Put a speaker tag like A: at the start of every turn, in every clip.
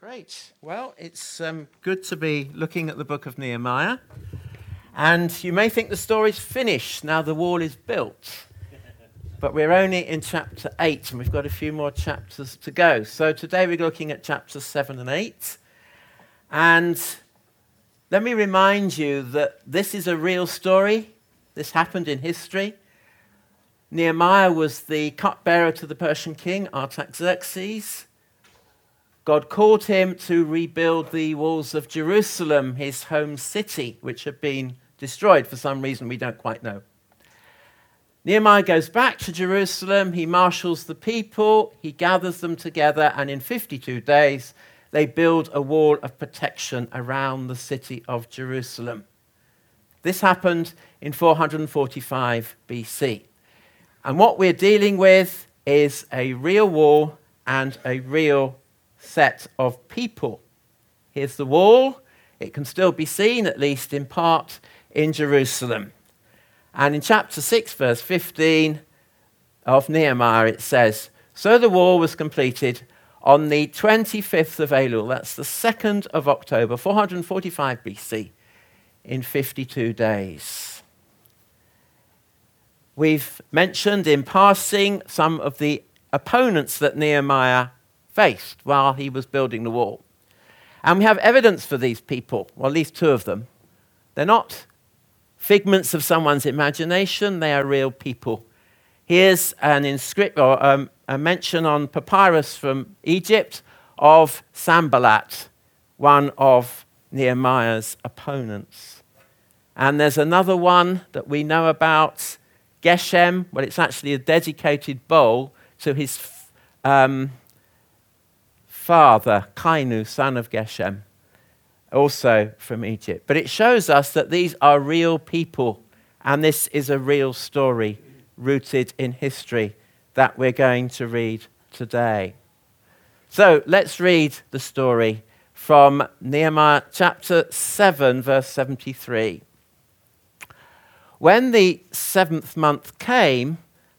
A: Great. Well, it's um, good to be looking at the book of Nehemiah. And you may think the story's finished now the wall is built. But we're only in chapter 8 and we've got a few more chapters to go. So today we're looking at chapters 7 and 8. And let me remind you that this is a real story. This happened in history. Nehemiah was the cupbearer to the Persian king Artaxerxes. God called him to rebuild the walls of Jerusalem, his home city, which had been destroyed for some reason we don't quite know. Nehemiah goes back to Jerusalem, he marshals the people, he gathers them together, and in 52 days, they build a wall of protection around the city of Jerusalem. This happened in 445 BC. And what we're dealing with is a real wall and a real set of people. Here's the wall. It can still be seen, at least in part, in Jerusalem. And in chapter 6, verse 15 of Nehemiah, it says, So the wall was completed on the 25th of Elul, that's the 2nd of October, 445 BC, in 52 days. We've mentioned in passing some of the opponents that Nehemiah faced while he was building the wall. And we have evidence for these people, or at least two of them. They're not figments of someone's imagination, they are real people. Here's an inscription, or um, a mention on papyrus from Egypt of Sanballat, one of Nehemiah's opponents. And there's another one that we know about, Geshem. Well, it's actually a dedicated bowl to his um, father, Kainu, son of Geshem, also from Egypt. But it shows us that these are real people, and this is a real story rooted in history that we're going to read today. So let's read the story from Nehemiah chapter 7, verse 73. When the seventh month came,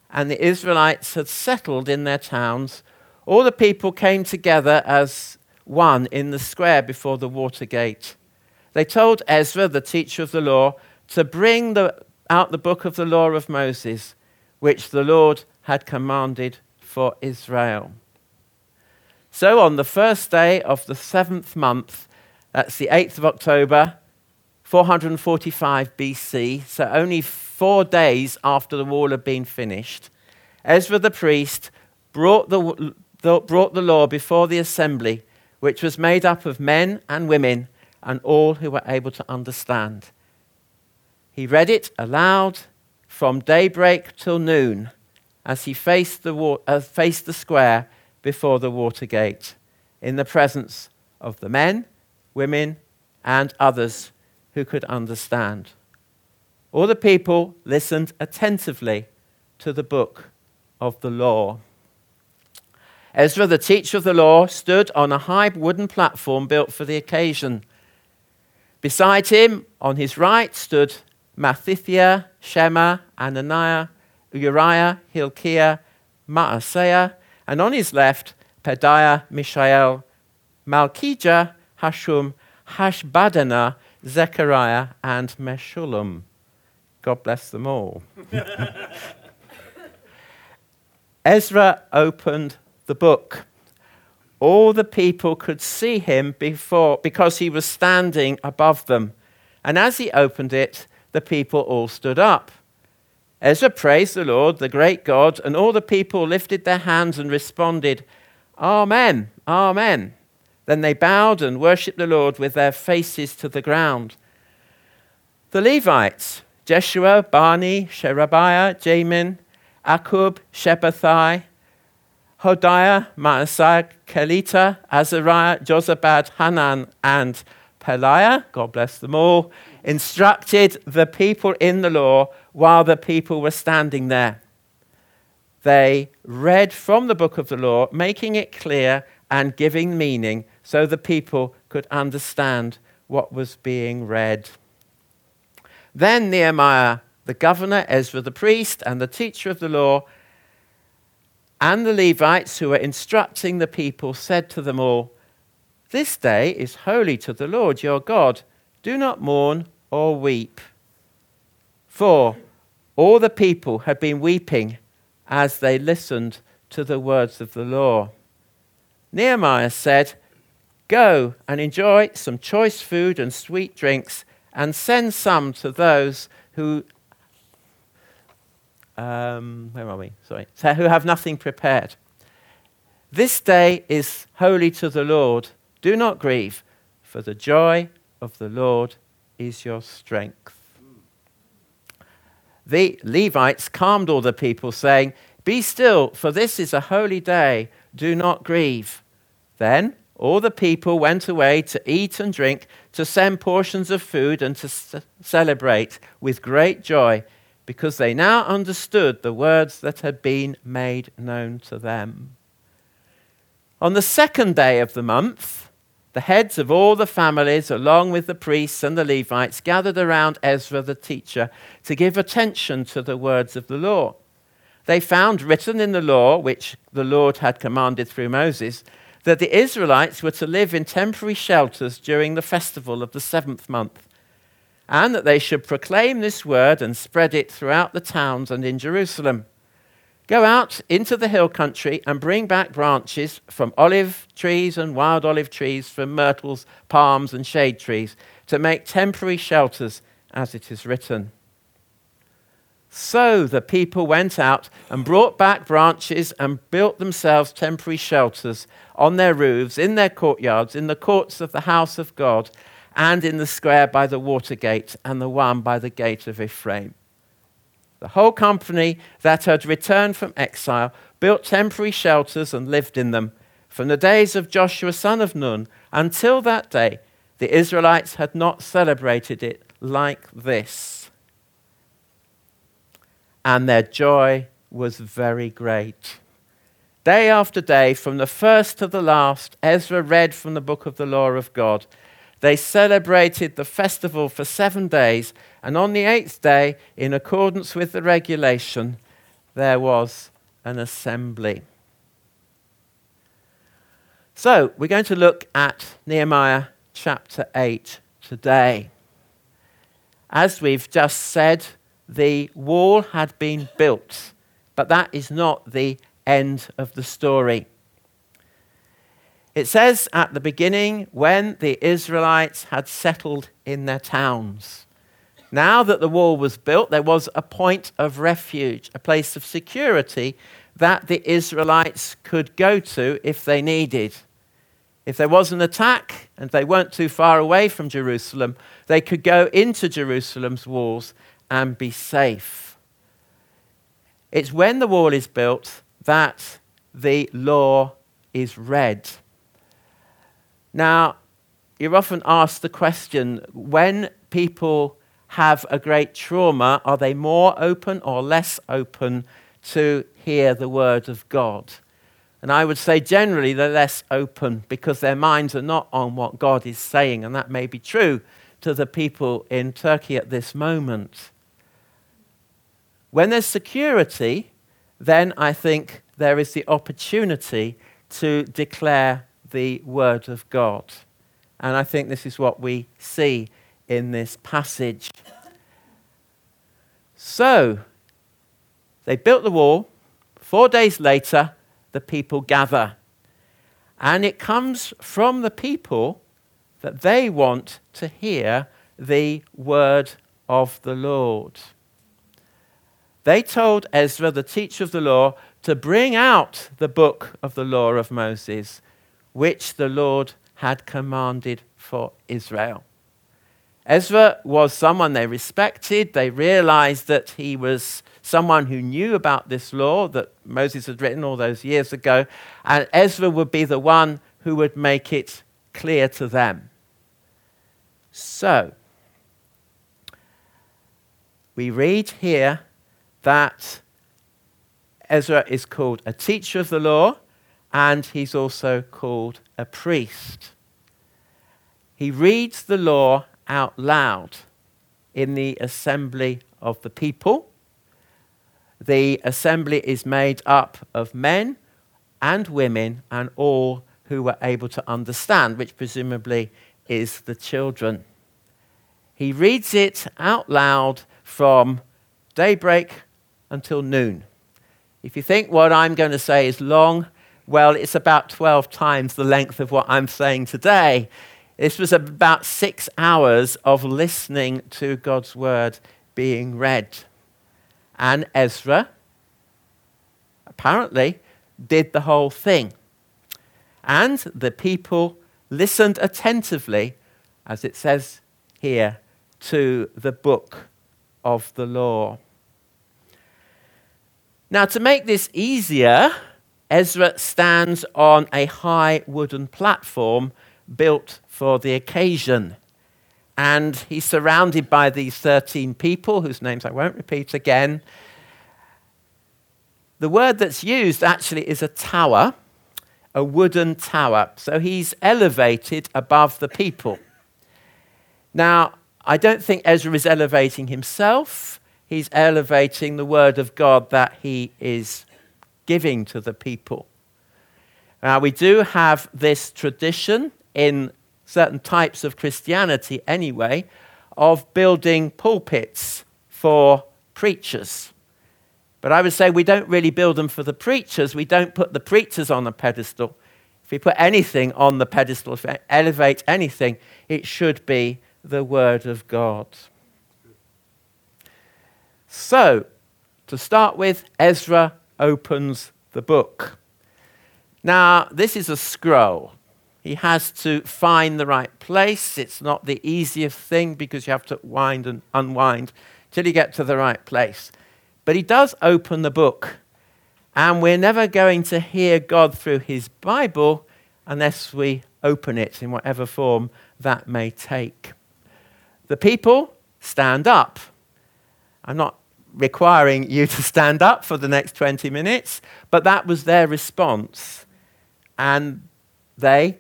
A: and the Israelites had settled in their towns, all the people came together as one in the square before the water gate. They told Ezra, the teacher of the law, to bring the, out the book of the law of Moses, which the Lord had commanded for Israel. So on the first day of the seventh month, that's the 8th of October, 445 BC, so only four days after the wall had been finished, Ezra the priest brought the brought the law before the assembly, which was made up of men and women and all who were able to understand. He read it aloud from daybreak till noon as he faced the, wa- uh, faced the square before the water gate in the presence of the men, women, and others who could understand. All the people listened attentively to the book of the law. Ezra, the teacher of the law, stood on a high wooden platform built for the occasion. Beside him, on his right, stood Mattithiah, Shema, Ananiah, Uriah, Hilkiah, Maaseiah, and on his left, Pedaiah, Mishael, Malkijah, Hashum, Hashbadana, Zechariah, and Meshullam. God bless them all. Ezra opened the book. All the people could see him before because he was standing above them. And as he opened it, the people all stood up. Ezra praised the Lord, the great God, and all the people lifted their hands and responded, Amen, Amen. Then they bowed and worshipped the Lord with their faces to the ground. The Levites, Jeshua, Bani, Sherebiah, Jamin, Akkub, Shabbethai, Hodiah, Maaseiah, Kelita, Azariah, Jozabad, Hanan, and Pelaiah, God bless them all, instructed the people in the law while the people were standing there. They read from the book of the law, making it clear and giving meaning so the people could understand what was being read. Then Nehemiah, the governor, Ezra the priest, and the teacher of the law and the Levites who were instructing the people said to them all, This day is holy to the Lord your God. Do not mourn or weep. For all the people had been weeping as they listened to the words of the law. Nehemiah said, Go and enjoy some choice food and sweet drinks, and send some to those who. Um, where are we? Sorry. Who have nothing prepared. This day is holy to the Lord. Do not grieve, for the joy of the Lord is your strength. The Levites calmed all the people, saying, Be still, for this is a holy day. Do not grieve. Then all the people went away to eat and drink, to send portions of food, and to c- celebrate with great joy, because they now understood the words that had been made known to them. On the second day of the month, the heads of all the families, along with the priests and the Levites, gathered around Ezra the teacher to give attention to the words of the law. They found written in the law, which the Lord had commanded through Moses, that the Israelites were to live in temporary shelters during the festival of the seventh month, and that they should proclaim this word and spread it throughout the towns and in Jerusalem. Go out into the hill country and bring back branches from olive trees and wild olive trees, from myrtles, palms, and shade trees, to make temporary shelters, as it is written. So the people went out and brought back branches and built themselves temporary shelters on their roofs, in their courtyards, in the courts of the house of God, and in the square by the water gate, and the one by the gate of Ephraim. The whole company that had returned from exile built temporary shelters and lived in them. From the days of Joshua son of Nun until that day, the Israelites had not celebrated it like this. And their joy was very great. Day after day, from the first to the last, Ezra read from the book of the law of God. They celebrated the festival for seven days, and on the eighth day, in accordance with the regulation, there was an assembly. So, we're going to look at Nehemiah chapter 8 today. As we've just said, the wall had been built, but that is not the end of the story. It says at the beginning, when the Israelites had settled in their towns. Now that the wall was built, there was a point of refuge, a place of security that the Israelites could go to if they needed. If there was an attack and they weren't too far away from Jerusalem, they could go into Jerusalem's walls and be safe. It's when the wall is built that the law is read. Now, you're often asked the question when people have a great trauma, are they more open or less open to hear the word of God? And I would say generally they're less open because their minds are not on what God is saying, and that may be true to the people in Turkey at this moment. When there's security, then I think there is the opportunity to declare the Word of God. And I think this is what we see in this passage. So, they built the wall. Four days later, the people gather. And it comes from the people that they want to hear the word of the Lord. They told Ezra, the teacher of the law, to bring out the book of the law of Moses which the Lord had commanded for Israel. Ezra was someone they respected. They realized that he was someone who knew about this law that Moses had written all those years ago. And Ezra would be the one who would make it clear to them. So, we read here that Ezra is called a teacher of the law and he's also called a priest. He reads the law out loud in the assembly of the people. The assembly is made up of men and women and all who were able to understand, which presumably is the children. He reads it out loud from daybreak until noon. If you think what I'm going to say is long, well, it's about 12 times the length of what I'm saying today. This was about six hours of listening to God's word being read. And Ezra apparently did the whole thing. And the people listened attentively, as it says here, to the book of the law. Now, to make this easier, Ezra stands on a high wooden platform built for the occasion. And he's surrounded by these 13 people, whose names I won't repeat again. The word that's used actually is a tower, a wooden tower. So he's elevated above the people. Now, I don't think Ezra is elevating himself he's elevating the word of God that he is giving to the people. Now, we do have this tradition in certain types of Christianity, anyway, of building pulpits for preachers. But I would say we don't really build them for the preachers. We don't put the preachers on a pedestal. If we put anything on the pedestal, if we elevate anything, it should be the Word of God. So, to start with, Ezra opens the book. Now, this is a scroll. He has to find the right place. It's not the easiest thing because you have to wind and unwind till you get to the right place. But he does open the book. And we're never going to hear God through his Bible unless we open it in whatever form that may take. The people stand up. I'm not requiring you to stand up for the next 20 minutes, but that was their response. And they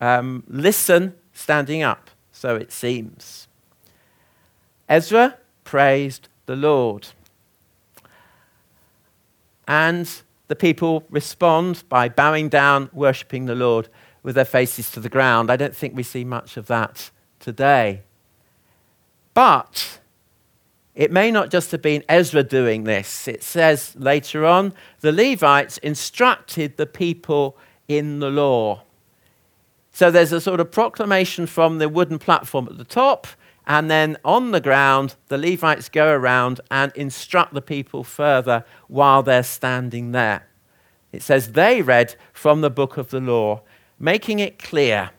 A: um, listen standing up, so it seems. Ezra praised the Lord. And the people respond by bowing down, worshipping the Lord with their faces to the ground. I don't think we see much of that today. But it may not just have been Ezra doing this. It says later on, the Levites instructed the people in the law. So there's a sort of proclamation from the wooden platform at the top, and then on the ground, the Levites go around and instruct the people further while they're standing there. It says they read from the book of the law, making it clear.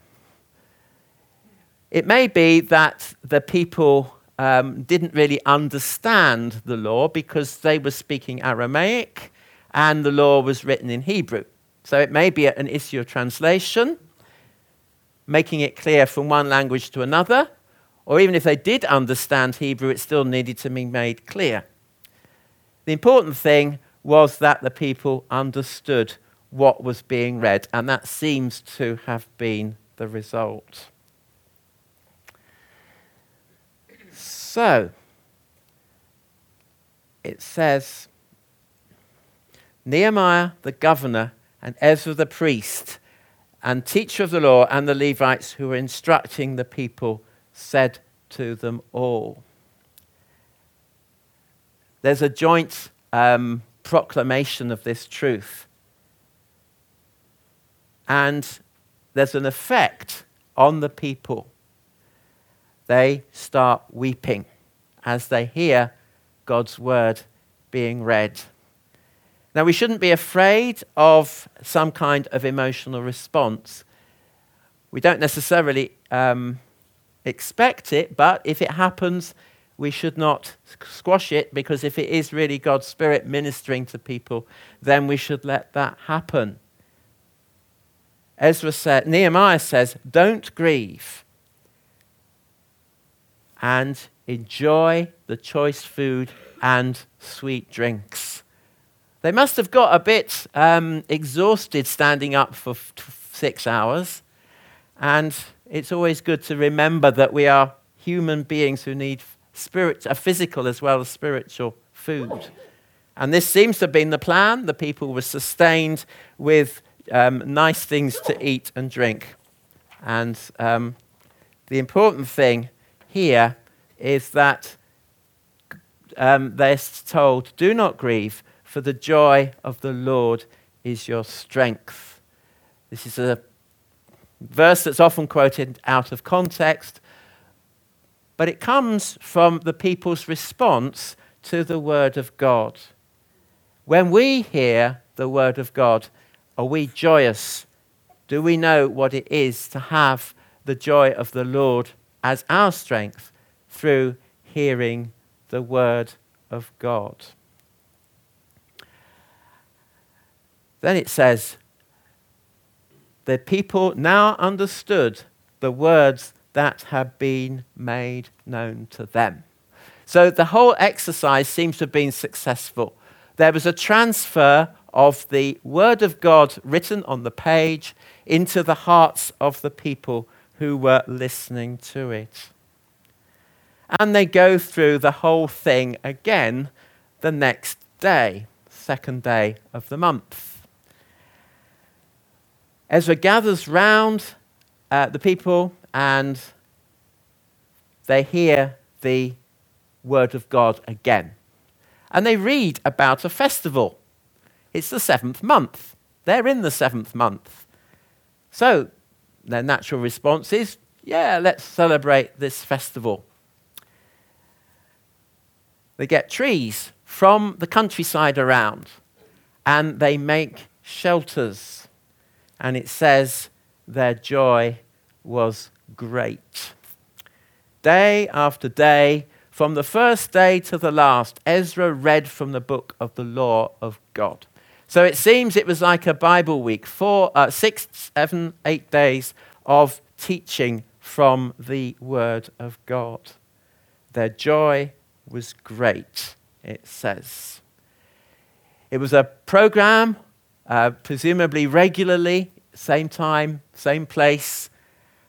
A: It may be that the people um, didn't really understand the law because they were speaking Aramaic and the law was written in Hebrew. So it may be an issue of translation, making it clear from one language to another, or even if they did understand Hebrew, it still needed to be made clear. The important thing was that the people understood what was being read, and that seems to have been the result. So, it says Nehemiah the governor and Ezra the priest and teacher of the law and the Levites who were instructing the people said to them all. There's a joint um, proclamation of this truth. And there's an effect on the people they start weeping as they hear God's word being read. Now, we shouldn't be afraid of some kind of emotional response. We don't necessarily um, expect it, but if it happens, we should not squash it because if it is really God's Spirit ministering to people, then we should let that happen. Ezra said, Nehemiah says, Don't grieve and enjoy the choice food and sweet drinks. They must have got a bit um, exhausted standing up for f- six hours. And it's always good to remember that we are human beings who need spirit, a physical as well as spiritual food. And this seems to have been the plan. The people were sustained with um, nice things to eat and drink. And um, the important thing here is that um, they're told, Do not grieve, for the joy of the Lord is your strength. This is a verse that's often quoted out of context, but it comes from the people's response to the Word of God. When we hear the Word of God, are we joyous? Do we know what it is to have the joy of the Lord as our strength through hearing the Word of God? Then it says, the people now understood the words that had been made known to them. So the whole exercise seems to have been successful. There was a transfer of the Word of God written on the page into the hearts of the people who were listening to it. And they go through the whole thing again the next day, second day of the month. Ezra gathers round uh, the people and they hear the word of God again. And they read about a festival. It's the seventh month. They're in the seventh month. So their natural response is yeah, let's celebrate this festival. They get trees from the countryside around and they make shelters. And it says their joy was great. Day after day, from the first day to the last, Ezra read from the book of the law of God. So it seems it was like a Bible week, four, uh, six, seven, eight days of teaching from the Word of God. Their joy was great, it says. It was a program, uh, presumably regularly, same time, same place,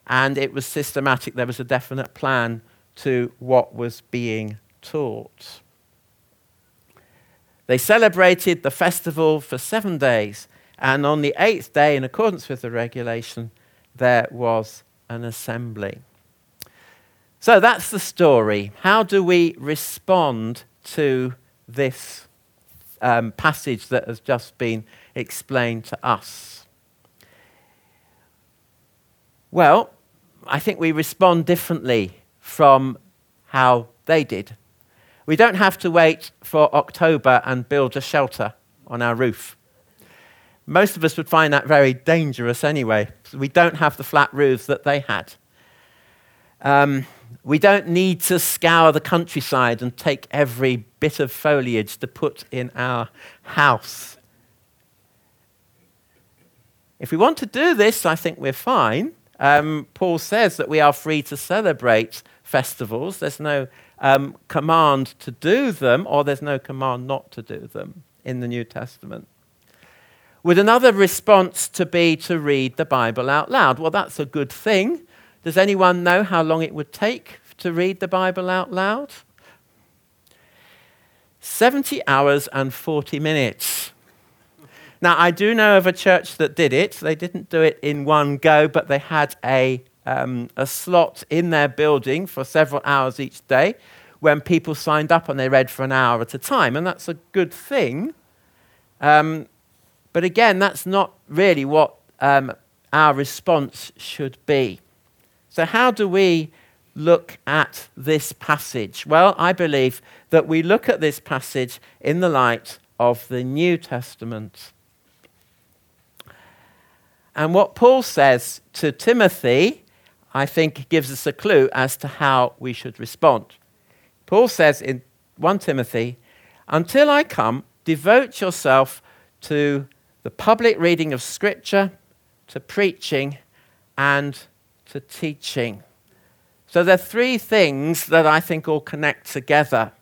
A: and it was systematic. There was a definite plan to what was being taught. They celebrated the festival for seven days, and on the eighth day, in accordance with the regulation, there was an assembly. So that's the story. How do we respond to this um, passage that has just been explained to us? Well, I think we respond differently from how they did. We don't have to wait for October and build a shelter on our roof. Most of us would find that very dangerous anyway. We don't have the flat roofs that they had. Um, we don't need to scour the countryside and take every bit of foliage to put in our house. If we want to do this, I think we're fine. Um, Paul says that we are free to celebrate festivals. There's no um, command to do them, or there's no command not to do them in the New Testament. Would another response to be to read the Bible out loud? Well, that's a good thing. Does anyone know how long it would take to read the Bible out loud? 70 hours and 40 minutes. Now, I do know of a church that did it. They didn't do it in one go, but they had a um, a slot in their building for several hours each day when people signed up and they read for an hour at a time. And that's a good thing. Um, but again, that's not really what um, our response should be. So, how do we look at this passage? Well, I believe that we look at this passage in the light of the New Testament. And what Paul says to Timothy I think gives us a clue as to how we should respond. Paul says in 1 Timothy, Until I come, devote yourself to the public reading of Scripture, to preaching, and to teaching. So there are three things that I think all connect together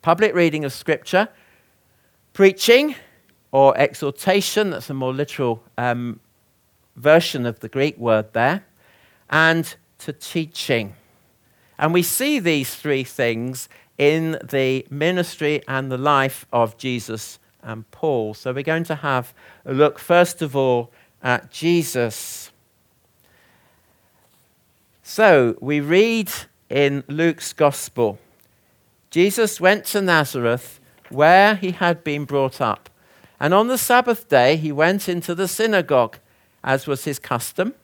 A: public reading of Scripture, preaching, or exhortation, that's a more literal um, version of the Greek word there and to teaching. And we see these three things in the ministry and the life of Jesus and Paul. So we're going to have a look, first of all, at Jesus. So we read in Luke's Gospel Jesus went to Nazareth where he had been brought up. And on the Sabbath day he went into the synagogue, as was his custom.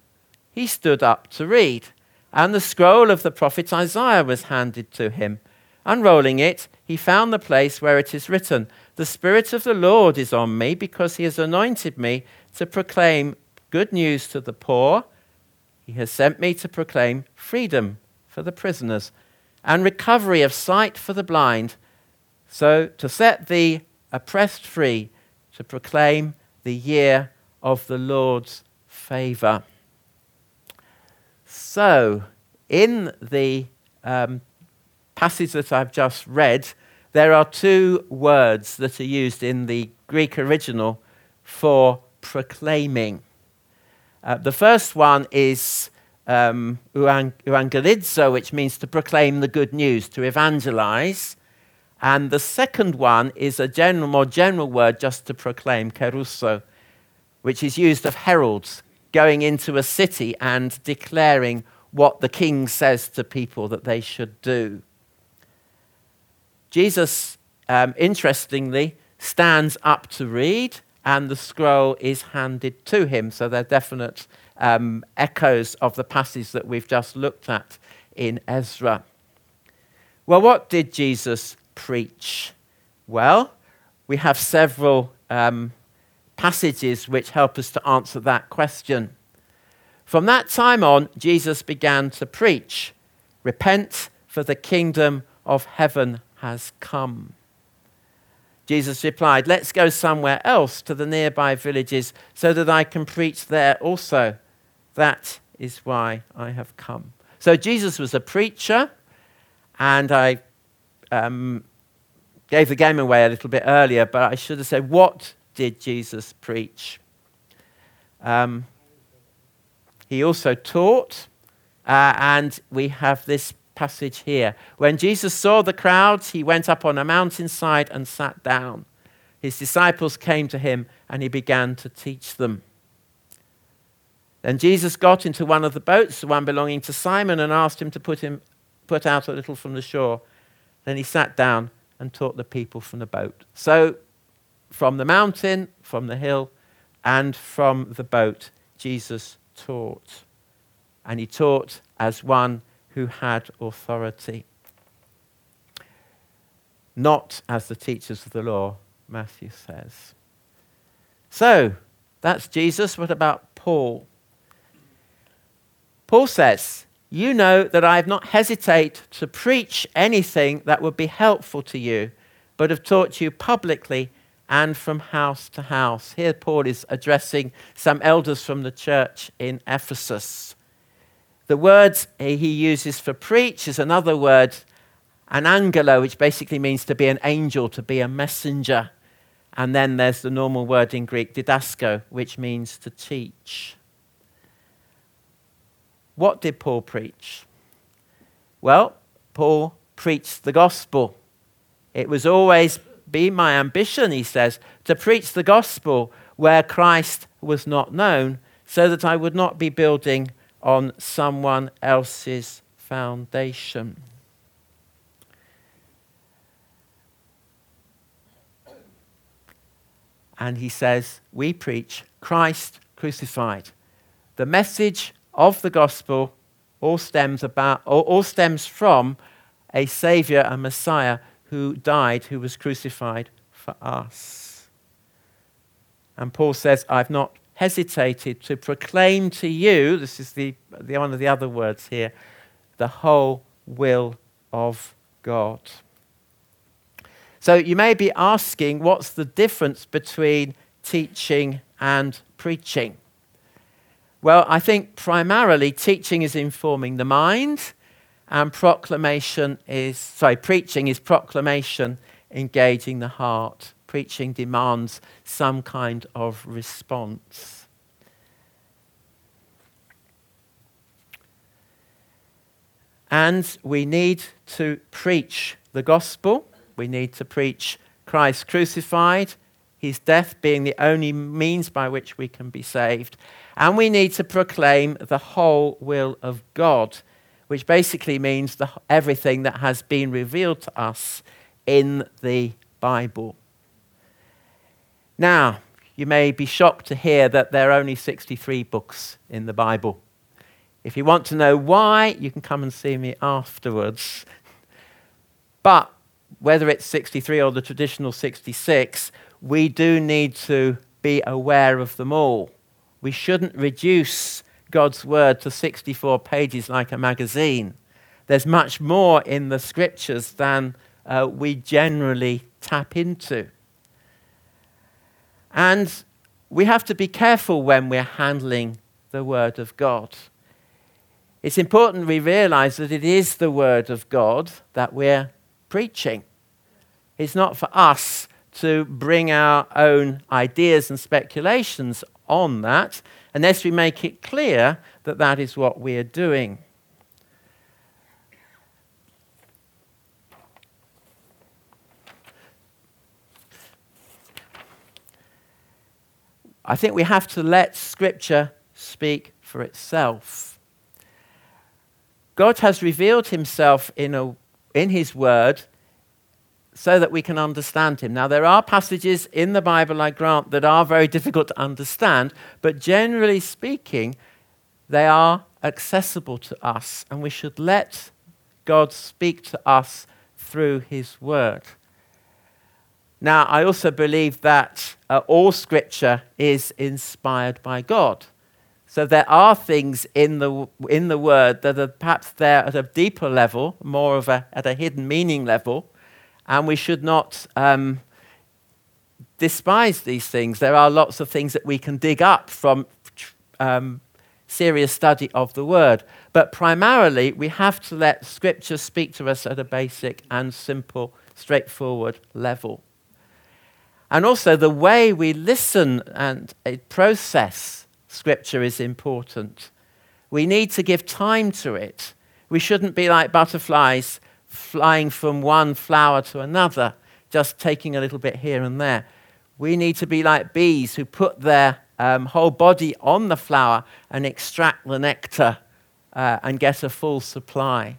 A: He stood up to read, and the scroll of the prophet Isaiah was handed to him. Unrolling it, he found the place where it is written, The Spirit of the Lord is on me, because he has anointed me to proclaim good news to the poor. He has sent me to proclaim freedom for the prisoners and recovery of sight for the blind, so to set the oppressed free, to proclaim the year of the Lord's favor. So, in the um, passage that I've just read, there are two words that are used in the Greek original for proclaiming. Uh, the first one is um, euangelizo, which means to proclaim the good news, to evangelize. And the second one is a general, more general word just to proclaim, kerusso, which is used of heralds going into a city and declaring what the king says to people that they should do. Jesus, um, interestingly, stands up to read, and the scroll is handed to him. So they're definite um, echoes of the passage that we've just looked at in Ezra. Well, what did Jesus preach? Well, we have several um, passages which help us to answer that question. From that time on, Jesus began to preach Repent, for the kingdom of heaven has come. Jesus replied, Let's go somewhere else to the nearby villages so that I can preach there also. That is why I have come. So Jesus was a preacher, and I um, gave the game away a little bit earlier, but I should have said, What did Jesus preach? Um, he also taught, uh, and we have this passage here. When Jesus saw the crowds, he went up on a mountainside and sat down. His disciples came to him, and he began to teach them. Then Jesus got into one of the boats, the one belonging to Simon, and asked him to put, him, put out a little from the shore. Then he sat down and taught the people from the boat. So, from the mountain, from the hill, and from the boat, Jesus taught. And he taught as one who had authority. Not as the teachers of the law, Matthew says. So, that's Jesus. What about Paul? Paul says, You know that I have not hesitated to preach anything that would be helpful to you, but have taught you publicly and from house to house. Here, Paul is addressing some elders from the church in Ephesus. The word he uses for preach is another word, anangello, which basically means to be an angel, to be a messenger. And then there's the normal word in Greek, didasko, which means to teach. What did Paul preach? Well, Paul preached the gospel. It was always been my ambition, he says, to preach the gospel where Christ was not known, so that I would not be building on someone else's foundation. And he says, We preach Christ crucified. The message of the gospel all stems about all stems from a savior, a Messiah who died, who was crucified for us. And Paul says, I've not hesitated to proclaim to you, this is the, the, one of the other words here, the whole will of God. So you may be asking, what's the difference between teaching and preaching? Well, I think primarily teaching is informing the mind, and proclamation is, sorry, preaching is proclamation engaging the heart. Preaching demands some kind of response. And we need to preach the gospel. We need to preach Christ crucified, his death being the only means by which we can be saved. And we need to proclaim the whole will of God, which basically means the, everything that has been revealed to us in the Bible. Now, you may be shocked to hear that there are only 63 books in the Bible. If you want to know why, you can come and see me afterwards. But whether it's 63 or the traditional 66, we do need to be aware of them all. We shouldn't reduce God's word to 64 pages like a magazine. There's much more in the scriptures than uh, we generally tap into. And we have to be careful when we're handling the Word of God. It's important we realize that it is the Word of God that we're preaching. It's not for us to bring our own ideas and speculations on that unless we make it clear that that is what we are doing. I think we have to let Scripture speak for itself. God has revealed himself in, a, in his word so that we can understand him. Now, there are passages in the Bible, I grant, that are very difficult to understand, but generally speaking, they are accessible to us, and we should let God speak to us through his word. Now, I also believe that uh, all scripture is inspired by God. So there are things in the, in the word that are perhaps there at a deeper level, more of a, at a hidden meaning level, and we should not um, despise these things. There are lots of things that we can dig up from um, serious study of the word. But primarily, we have to let scripture speak to us at a basic and simple, straightforward level. And also, the way we listen and process Scripture is important. We need to give time to it. We shouldn't be like butterflies flying from one flower to another, just taking a little bit here and there. We need to be like bees who put their um, whole body on the flower and extract the nectar uh, and get a full supply.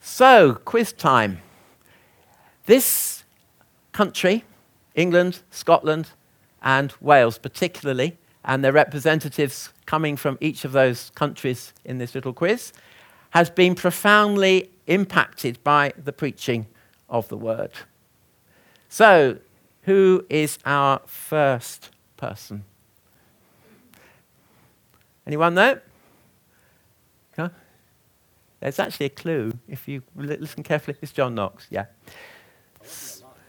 A: So, quiz time. This country, England, Scotland, and Wales particularly, and their representatives coming from each of those countries in this little quiz, has been profoundly impacted by the preaching of the word. So, who is our first person? Anyone know? There's actually a clue if you listen carefully. It's John Knox, yeah.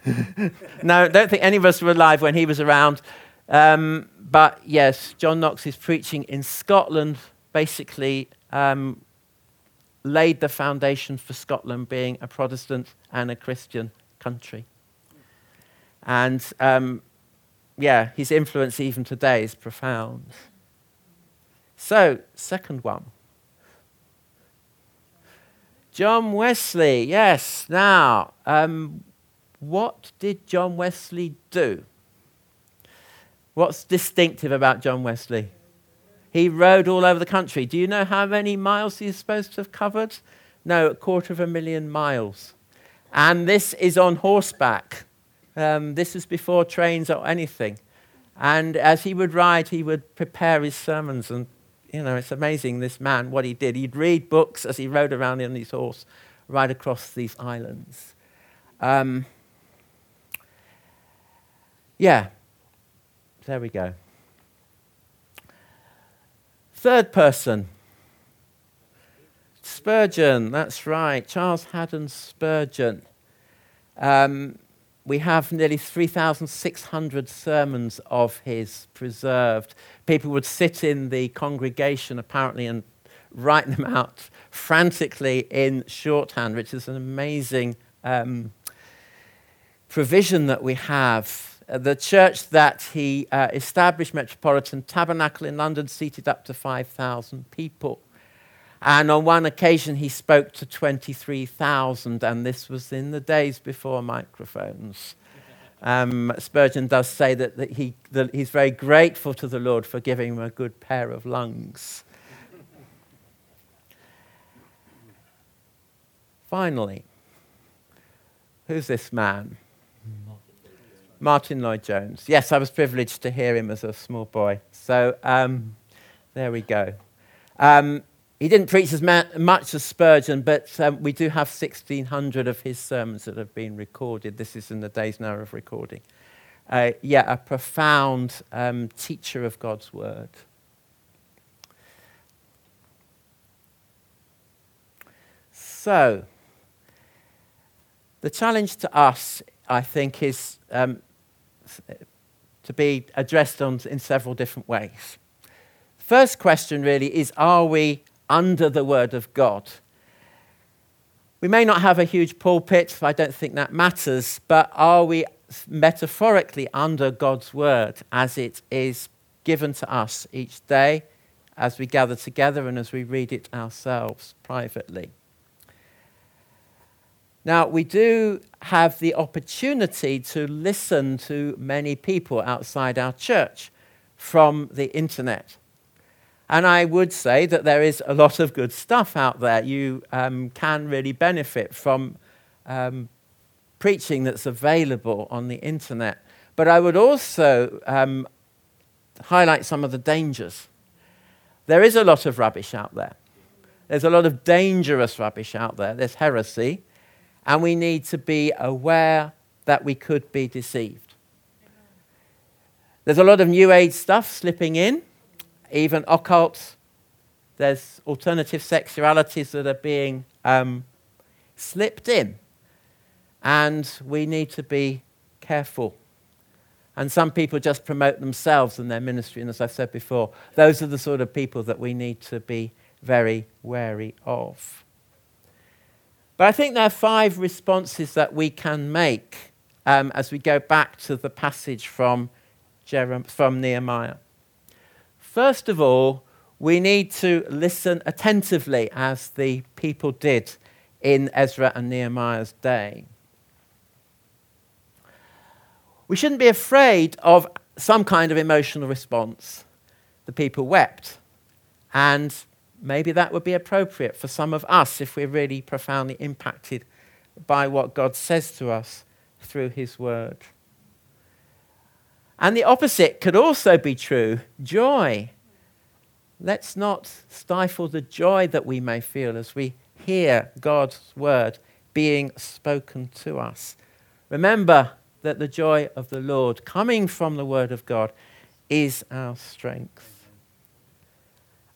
A: no, I don't think any of us were alive when he was around. Um, but yes, John Knox's preaching in Scotland basically um, laid the foundation for Scotland being a Protestant and a Christian country. And um, yeah, his influence even today is profound. So, second one. John Wesley, yes. Now, um, what did John Wesley do? What's distinctive about John Wesley? He rode all over the country. Do you know how many miles he's supposed to have covered? No, a quarter of a million miles. And this is on horseback. Um, this was before trains or anything. And as he would ride, he would prepare his sermons and you know, it's amazing, this man, what he did. He'd read books as he rode around on his horse right across these islands. Um, yeah, there we go. Third person. Spurgeon, that's right, Charles Haddon Spurgeon. Um, we have nearly 3,600 sermons of his preserved people would sit in the congregation apparently and write them out frantically in shorthand, which is an amazing um, provision that we have. The church that he uh, established, Metropolitan Tabernacle in London, seated up to 5,000 people. And on one occasion, he spoke to 23,000, and this was in the days before microphones. Um, Spurgeon does say that, that, he, that he's very grateful to the Lord for giving him a good pair of lungs. Finally, who's this man? Martyn Lloyd Jones. Yes, I was privileged to hear him as a small boy. So um, there we go. Um, he didn't preach as ma- much as Spurgeon, but um, we do have 1,600 of his sermons that have been recorded. This is in the days now of recording. Uh, yeah, a profound um, teacher of God's word. So, the challenge to us, I think, is um, to be addressed on, in several different ways. First question really is Are we under the Word of God. We may not have a huge pulpit, I don't think that matters, but are we metaphorically under God's Word as it is given to us each day as we gather together and as we read it ourselves privately? Now, we do have the opportunity to listen to many people outside our church from the internet. And I would say that there is a lot of good stuff out there. You um, can really benefit from um, preaching that's available on the internet. But I would also um, highlight some of the dangers. There is a lot of rubbish out there. There's a lot of dangerous rubbish out there. There's heresy. And we need to be aware that we could be deceived. There's a lot of New Age stuff slipping in even occult. There's alternative sexualities that are being um, slipped in. And we need to be careful. And some people just promote themselves and their ministry. And as I said before, those are the sort of people that we need to be very wary of. But I think there are five responses that we can make um, as we go back to the passage from, Jerem- from Nehemiah. First of all, we need to listen attentively as the people did in Ezra and Nehemiah's day. We shouldn't be afraid of some kind of emotional response. The people wept. And maybe that would be appropriate for some of us if we're really profoundly impacted by what God says to us through His Word. And the opposite could also be true joy. Let's not stifle the joy that we may feel as we hear God's word being spoken to us. Remember that the joy of the Lord coming from the word of God is our strength.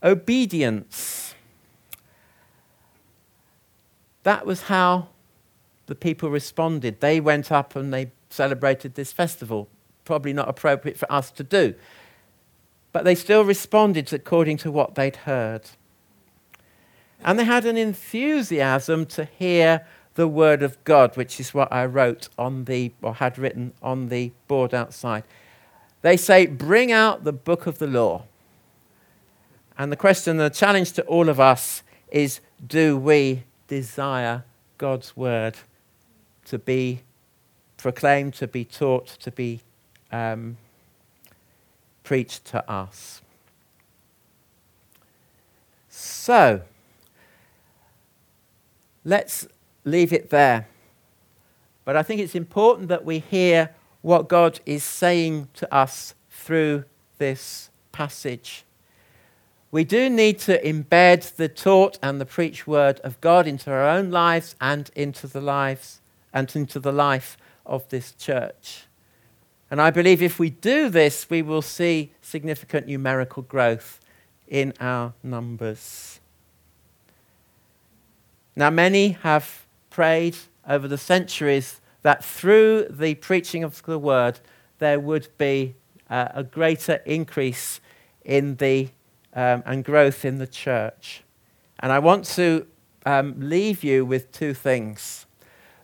A: Obedience. That was how the people responded. They went up and they celebrated this festival probably not appropriate for us to do. But they still responded according to what they'd heard. And they had an enthusiasm to hear the word of God, which is what I wrote on the, or had written on the board outside. They say, Bring out the book of the law. And the question, the challenge to all of us is do we desire God's word to be proclaimed, to be taught, to be um, preached to us. So, let's leave it there. But I think it's important that we hear what God is saying to us through this passage. We do need to embed the taught and the preached word of God into our own lives and into the lives and into the life of this church. And I believe if we do this, we will see significant numerical growth in our numbers. Now, many have prayed over the centuries that through the preaching of the word, there would be uh, a greater increase in the um, and growth in the church. And I want to um, leave you with two things.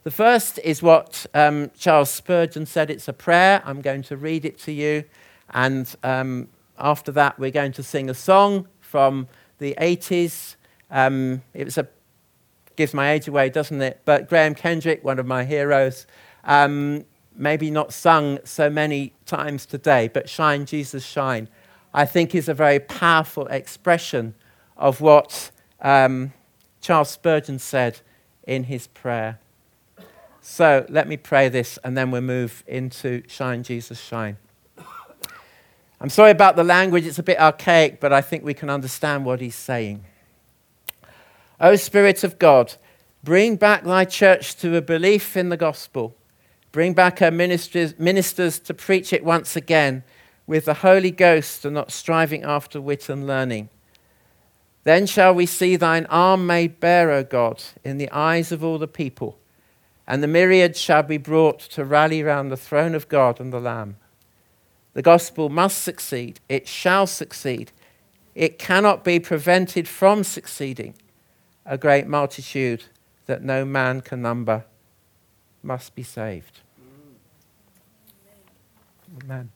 A: The first is what um, Charles Spurgeon said it's a prayer. I'm going to read it to you. And um, after that, we're going to sing a song from the 80s Um, it a gives my age away, doesn't it? But Graham Kendrick, one of my heroes, um, maybe not sung so many times today, but Shine, Jesus, Shine, I think is a very powerful expression of what um, Charles Spurgeon said in his prayer. So let me pray this and then we'll move into Shine, Jesus, Shine. I'm sorry about the language, it's a bit archaic, but I think we can understand what he's saying. O Spirit of God, bring back thy church to a belief in the gospel. Bring back her ministers, ministers to preach it once again with the Holy Ghost and not striving after wit and learning. Then shall we see thine arm made bare, O God, in the eyes of all the people, and the myriads shall be brought to rally round the throne of God and the Lamb. The gospel must succeed, it shall succeed, it cannot be prevented from succeeding. A great multitude that no man can number must be saved. Amen.